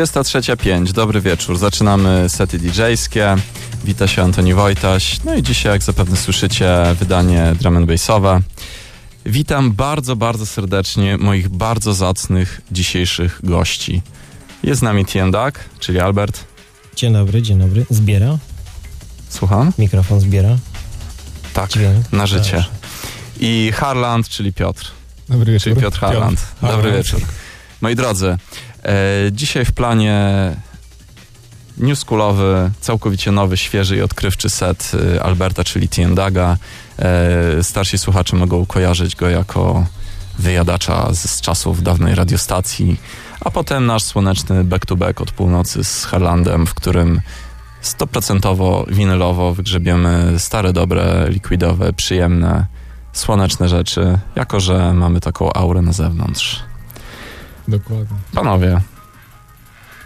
23.05, dobry wieczór. Zaczynamy sety DJ-skie. Wita się Antoni Wojtaś. No i dzisiaj, jak zapewne słyszycie, wydanie drum and bassowe. Witam bardzo, bardzo serdecznie moich bardzo zacnych dzisiejszych gości. Jest z nami Tien Duck, czyli Albert. Dzień dobry, dzień dobry. Zbiera? Słucham? Mikrofon zbiera? Tak, Dźwięk. na życie. Dobrze. I Harland, czyli Piotr. Dobry wieczór. Czyli Piotr Harland. Piotr. Dobry wieczór. Moi drodzy, dzisiaj w planie newschoolowy, całkowicie nowy, świeży i odkrywczy set e, Alberta, czyli Tiendaga. E, starsi słuchacze mogą kojarzyć go jako wyjadacza z, czasów dawnej radiostacji, a potem nasz słoneczny back-to-back -back od północy z Harlandem, w którym stoprocentowo winylowo wygrzebiemy stare, dobre, likwidowe, przyjemne, słoneczne rzeczy, jako że mamy taką aurę na zewnątrz. Dokładnie. Panowie.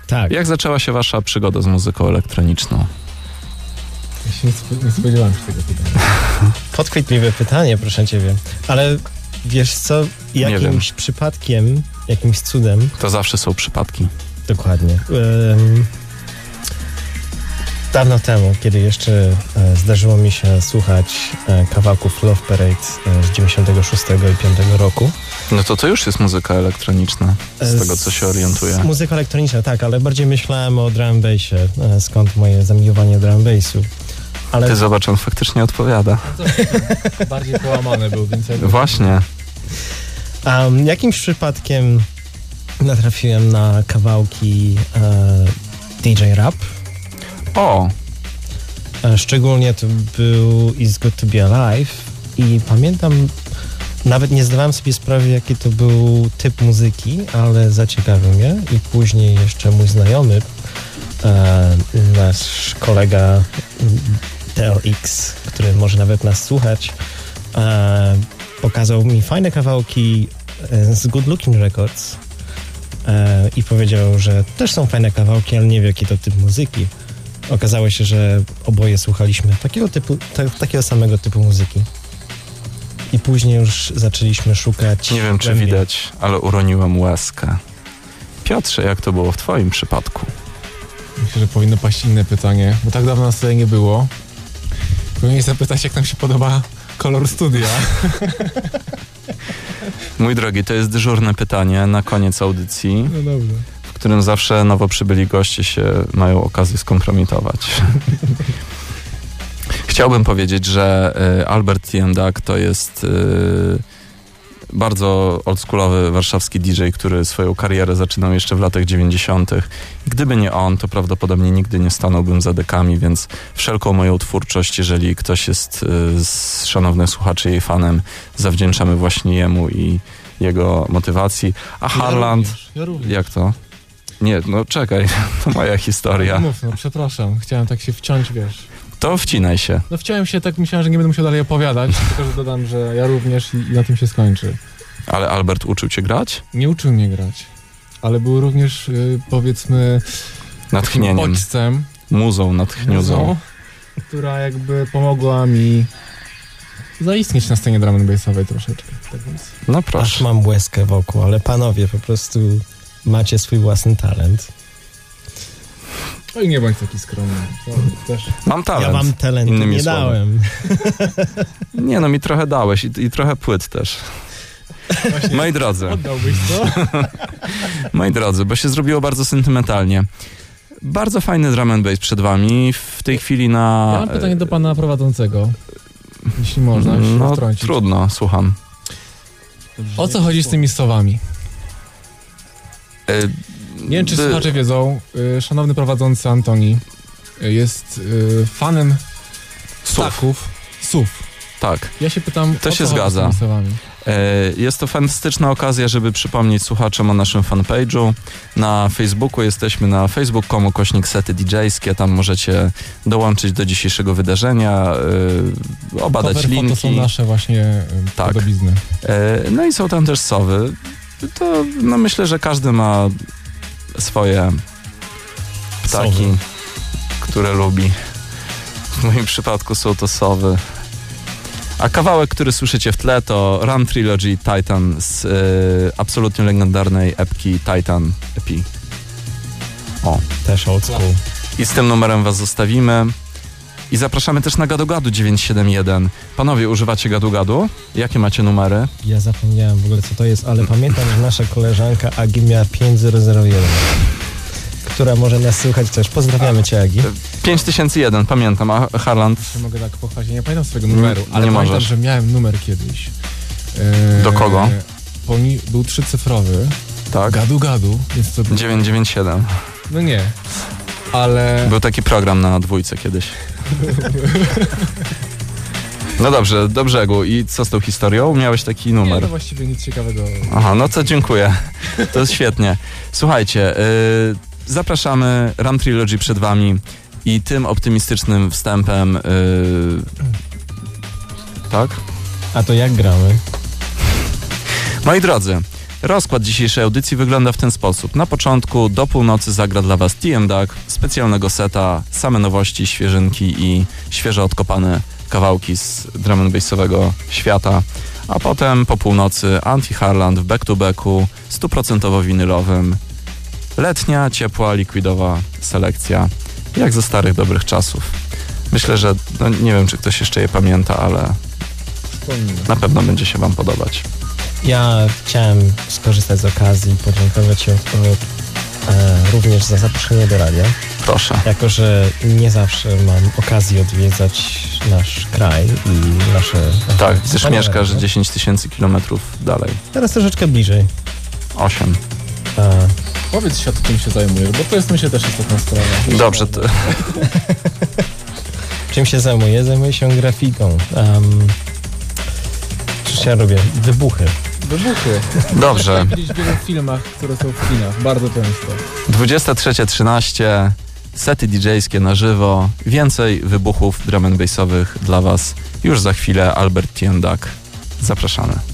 Tak. Jak zaczęła się wasza przygoda z muzyką elektroniczną? Ja się nie, spodziewałem się tego pytania. Podchwytliwe pytanie, proszę ciebie. Ale wiesz co, jakimś przypadkiem, jakimś cudem... To zawsze są przypadki. Dokładnie. Um, dawno temu, kiedy jeszcze e, zdarzyło mi się słuchać e, kawałków Love Parade e, z 96 i 5 roku, no to to już jest muzyka elektroniczna, z tego co się orientuję. Muzyka elektroniczna, tak, ale bardziej myślałem o drum bassie, skąd moje zamiłowanie drum bassu. Ale... Ty zobacz, on faktycznie odpowiada. No bardziej połamany był, więc... Właśnie. Um, jakimś przypadkiem natrafiłem na kawałki e, DJ Rap. O! E, szczególnie to był It's Good To Be Alive i pamiętam nawet nie zdawałem sobie sprawy, jaki to był typ muzyki, ale zaciekawił mnie i później jeszcze mój znajomy, e, nasz kolega TLX, który może nawet nas słuchać, e, pokazał mi fajne kawałki e, z Good Looking Records e, i powiedział, że też są fajne kawałki, ale nie wie jaki to typ muzyki. Okazało się, że oboje słuchaliśmy takiego typu, ta, takiego samego typu muzyki. i później już zaczęliśmy szukać. Nie wiem, czy głębiej. widać, ale uroniłem łezkę. Piotrze, jak to było w twoim przypadku? Myślę, że powinno paść inne pytanie, bo tak dawno nas tutaj nie było. Powinieneś zapytać, jak nam się podoba kolor studia. Mój drogi, to jest dyżurne pytanie na koniec audycji, No dobrze. Którym zawsze nowo przybyli goście się mają okazję skompromitować. Chciałbym powiedzieć, że y, Albert Tiendak to jest y, bardzo oldschoolowy warszawski DJ, który swoją karierę zaczynał jeszcze w latach 90. Gdyby nie on, to prawdopodobnie nigdy nie stanąłbym za dekami, więc wszelką moją twórczość, jeżeli ktoś jest y, z szanownych słuchaczy jej fanem, zawdzięczamy właśnie jemu i jego motywacji. A Harland, Ja również. Ja również. jak to? Nie, no czekaj, to moja historia. Mów, no przepraszam, chciałem tak się wciąć, wiesz. To wcinaj się. No wciąłem się, tak myślałem, że nie będę musiał dalej opowiadać, tylko że dodam, że ja również i, i na tym się skończy. Ale Albert uczył cię grać? Nie uczył mnie grać, ale był również, y, powiedzmy, Natchnieniem, bodźcem, muzą, natchniuzą. muzą, która jakby pomogła mi zaistnieć na scenie drum and bassowej troszeczkę. Tak więc. No Aż proszę. mam łezkę wokół, ale panowie, po prostu macie swój własny talent. Oj, nie bądź taki skromny. Też. Mam talent. Ja wam talentu innymi nie słowy. dałem. Nie no, mi trochę dałeś i, i trochę płyt też. Właśnie Moi drodzy, oddałbyś to? moi drodzy, bo się zrobiło bardzo sentymentalnie. Bardzo fajny drum and bass przed wami. W tej chwili na... Ja mam pytanie do pana prowadzącego. Jeśli można się No wtrącić. trudno, słucham. O co chodzi z tymi sowami? E, Nie wiem, czy słuchacze wiedzą, y, szanowny prowadzący Antoni y, jest fanem Sów, ptaków, sów. tak. Ja się pytam, To się zgadza. E, Jest to fantastyczna okazja, żeby przypomnieć słuchaczom o naszym fanpage'u. Na Facebooku jesteśmy na facebook.com kośnik sety DJ-skie. Tam możecie dołączyć do dzisiejszego wydarzenia, e, obadać Cover foto są linki. nasze właśnie Tak. podobizny. E, No i są tam też sowy. To no myślę, że każdy ma swoje ptaki, Sowy. które lubi. W moim przypadku są to sowy. A kawałek, który słyszycie w tle to Run Trilogy Titan z e, absolutnie legendarnej epki Titan EP. O. Też old school. I z tym numerem was zostawimy. I zapraszamy też na Gadu Gadu 971. Panowie, używacie Gadu Gadu? Jakie macie numery? Ja zapomniałem w ogóle co to jest, ale pamiętam, że nasza koleżanka Agi miała 5001, która może nas słuchać też. Pozdrawiamy cię Agi. 5001, pamiętam, a Harland Czy mogę tak pochwalić? Nie pamiętam swojego numeru, Nie- ale nie pamiętam, możesz. że miałem numer kiedyś. E, Do kogo? Poni- był trzycyfrowy. tak? Gadu gadu. Więc to, 997. no nie. Ale Był taki program na dwójce kiedyś. No dobrze, do brzegu. I co z tą historią? Miałeś taki nie, numer. to właściwie nic ciekawego. Aha, no to dziękuję. To jest świetnie. Słuchajcie, yy, zapraszamy. Run Trilogy przed wami i tym optymistycznym wstępem. Yy, tak? A to jak gramy? Moi drodzy, rozkład dzisiejszej audycji wygląda w ten sposób. Na początku do północy zagra dla Was TM Duck, specjalnego seta, same nowości, świeżynki i świeżo odkopane kawałki z drum and bassowego świata. A potem po północy Anti-Harland w back-to-backu, stuprocentowo winylowym. Letnia, ciepła, likwidowa selekcja, jak ze starych dobrych czasów. Myślę, że no, nie wiem, czy ktoś jeszcze je pamięta, ale na pewno będzie się Wam podobać. Ja chciałem skorzystać z okazji i podziękować Ci e, również za zaproszenie do radia. Proszę. Jako, że nie zawsze mam okazję odwiedzać nasz kraj i nasze... Tak, gdyż mieszkasz radio. 10 tysięcy kilometrów dalej. Teraz troszeczkę bliżej. 8. E, Powiedz światu, czym się zajmujesz, bo to jest myślę też istotna sprawa. Dobrze, to, czym się zajmuję? Zajmuję się grafiką. Um, cóż ja robię? Wybuchy. Wybuchy. dobrze. Widzieć w wielu filmach, które są w kinach, bardzo często. 23.13. Sety DJ-skie na żywo. Więcej wybuchów drum and bassowych dla Was już za chwilę. Albert Tiendak. Zapraszamy.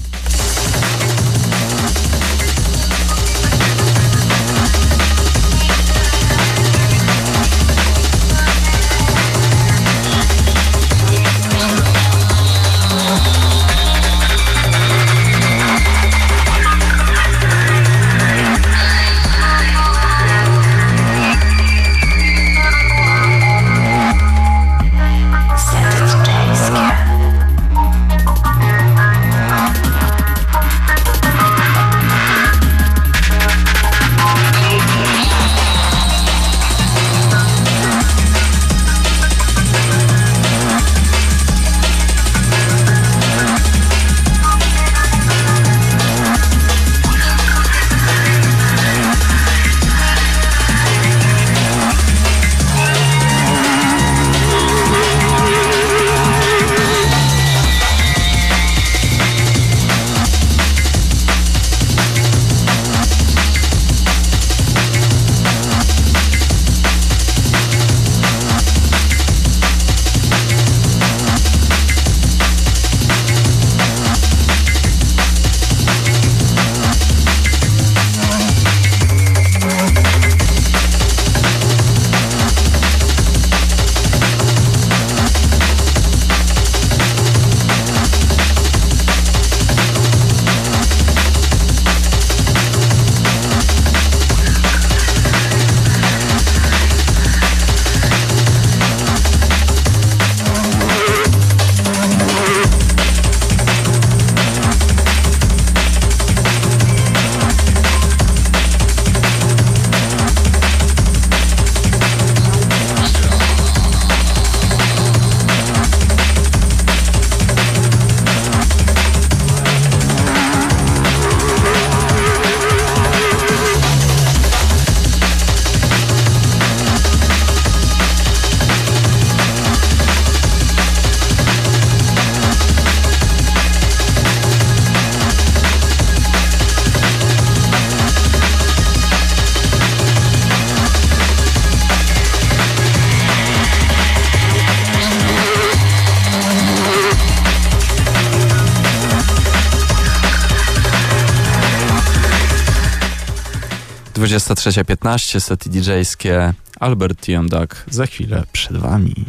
23.15, sety DJ-skie, Albert Tiondak za chwilę przed wami.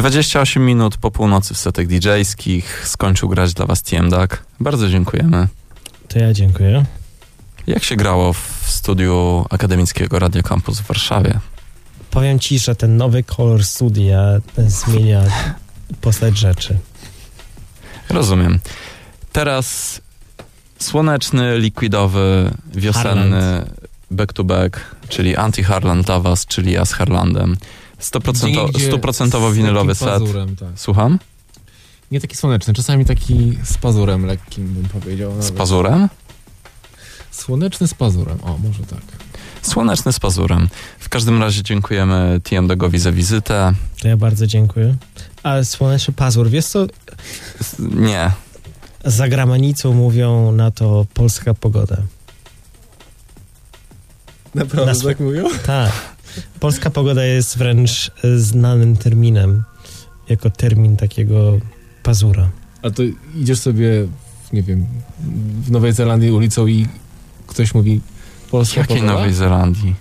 28 minut po północy w setek DJ-skich skończył grać dla was Duck. Bardzo dziękujemy. To ja dziękuję. Jak się grało w studiu Akademickiego Radio Campus w Warszawie? Powiem ci, że ten nowy kolor studia zmienia postać rzeczy. Rozumiem. Teraz słoneczny, likwidowy, wiosenny back-to-back, czyli anti-Harland dla was, czyli ja z Harlandem. 100%, Gdzie- stuprocentowo z winylowy set. Pazurem, tak. Słucham? Nie taki słoneczny, czasami taki z pazurem lekkim, bym powiedział. Z nawet. pazurem? Słoneczny z pazurem, o, może tak. Słoneczny z pazurem. W każdym razie dziękujemy TM Dogowi za wizytę. To ja bardzo dziękuję. A słoneczny pazur, wiesz co? Nie, Za granicą mówią na to polska pogoda. Naprawdę Na tak mówią? Tak. Polska pogoda jest wręcz e, znanym terminem, jako termin takiego pazura. A to idziesz sobie, w, nie wiem, w Nowej Zelandii ulicą i ktoś mówi polska jakiej pogoda? Nowej Zelandii?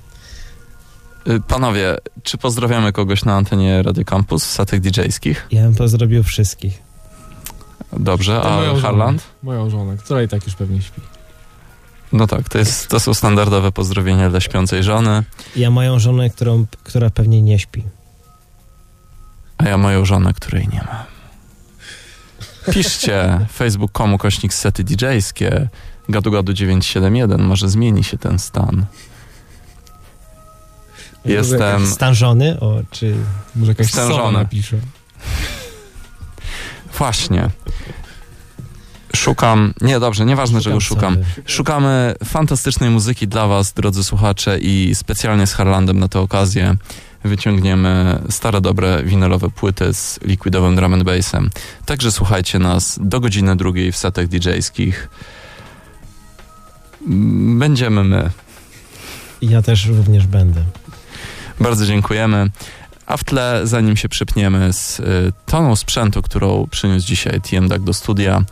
Y, Panowie, czy pozdrawiamy kogoś na antenie Radio Campus w setek DJ-skich? Ja bym pozdrowił wszystkich. Dobrze, To moją a żonę. Harland? Moją żonę, która i tak już pewnie śpi. No tak, to, jest, to są standardowe pozdrowienia dla śpiącej żony, Ja moją żonę, którą, która pewnie nie śpi. a ja moją żonę, której nie ma. Piszcie facebook.com kośnik sety DJ-skie gadu gadu 971, może zmieni się ten stan. Jestem... Stan żony? O, czy... Może jakaś Stężone. sowa napisze. Właśnie. Szukam... Nie, dobrze, nieważne, czego szukam. sobie. Szukamy fantastycznej muzyki dla Was, drodzy słuchacze, i specjalnie z Harlandem na tę okazję wyciągniemy stare, dobre winylowe płyty z liquidowym drum and bassem. Także słuchajcie nas do godziny drugiej w setach DJ-skich. Będziemy my. Ja też również będę. Bardzo dziękujemy. A w tle, zanim się przypniemy z y, toną sprzętu, którą przyniósł dzisiaj TM Duck do studia,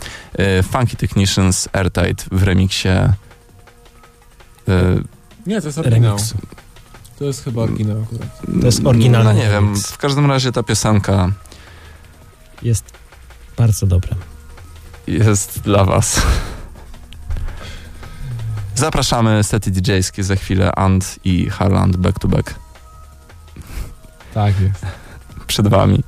y, Funky Technicians Airtight w remiksie y, Nie, to jest oryginał. Remix. To jest chyba oryginał akurat. To jest oryginalny No nie wiem, w każdym razie ta piosenka Jest bardzo dobre. jest dla was. Zapraszamy sety DJ-skie za chwilę Ant i Harland back to back Tak jest. przed wami.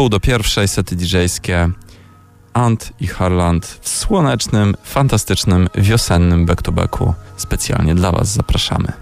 Pół do pierwszej sety DJ-skie Ant i Harland w słonecznym, fantastycznym, wiosennym back-to-backu. Specjalnie dla Was zapraszamy.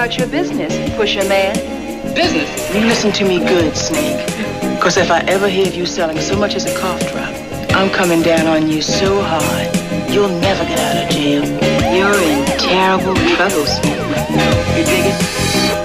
About your business, Pusher Man. Business? You listen to me good, Snake. Because if I ever hear of you selling so much as a cough drop, I'm coming down on you so hard, you'll never get out of jail. You're in terrible trouble, Snake. You dig it?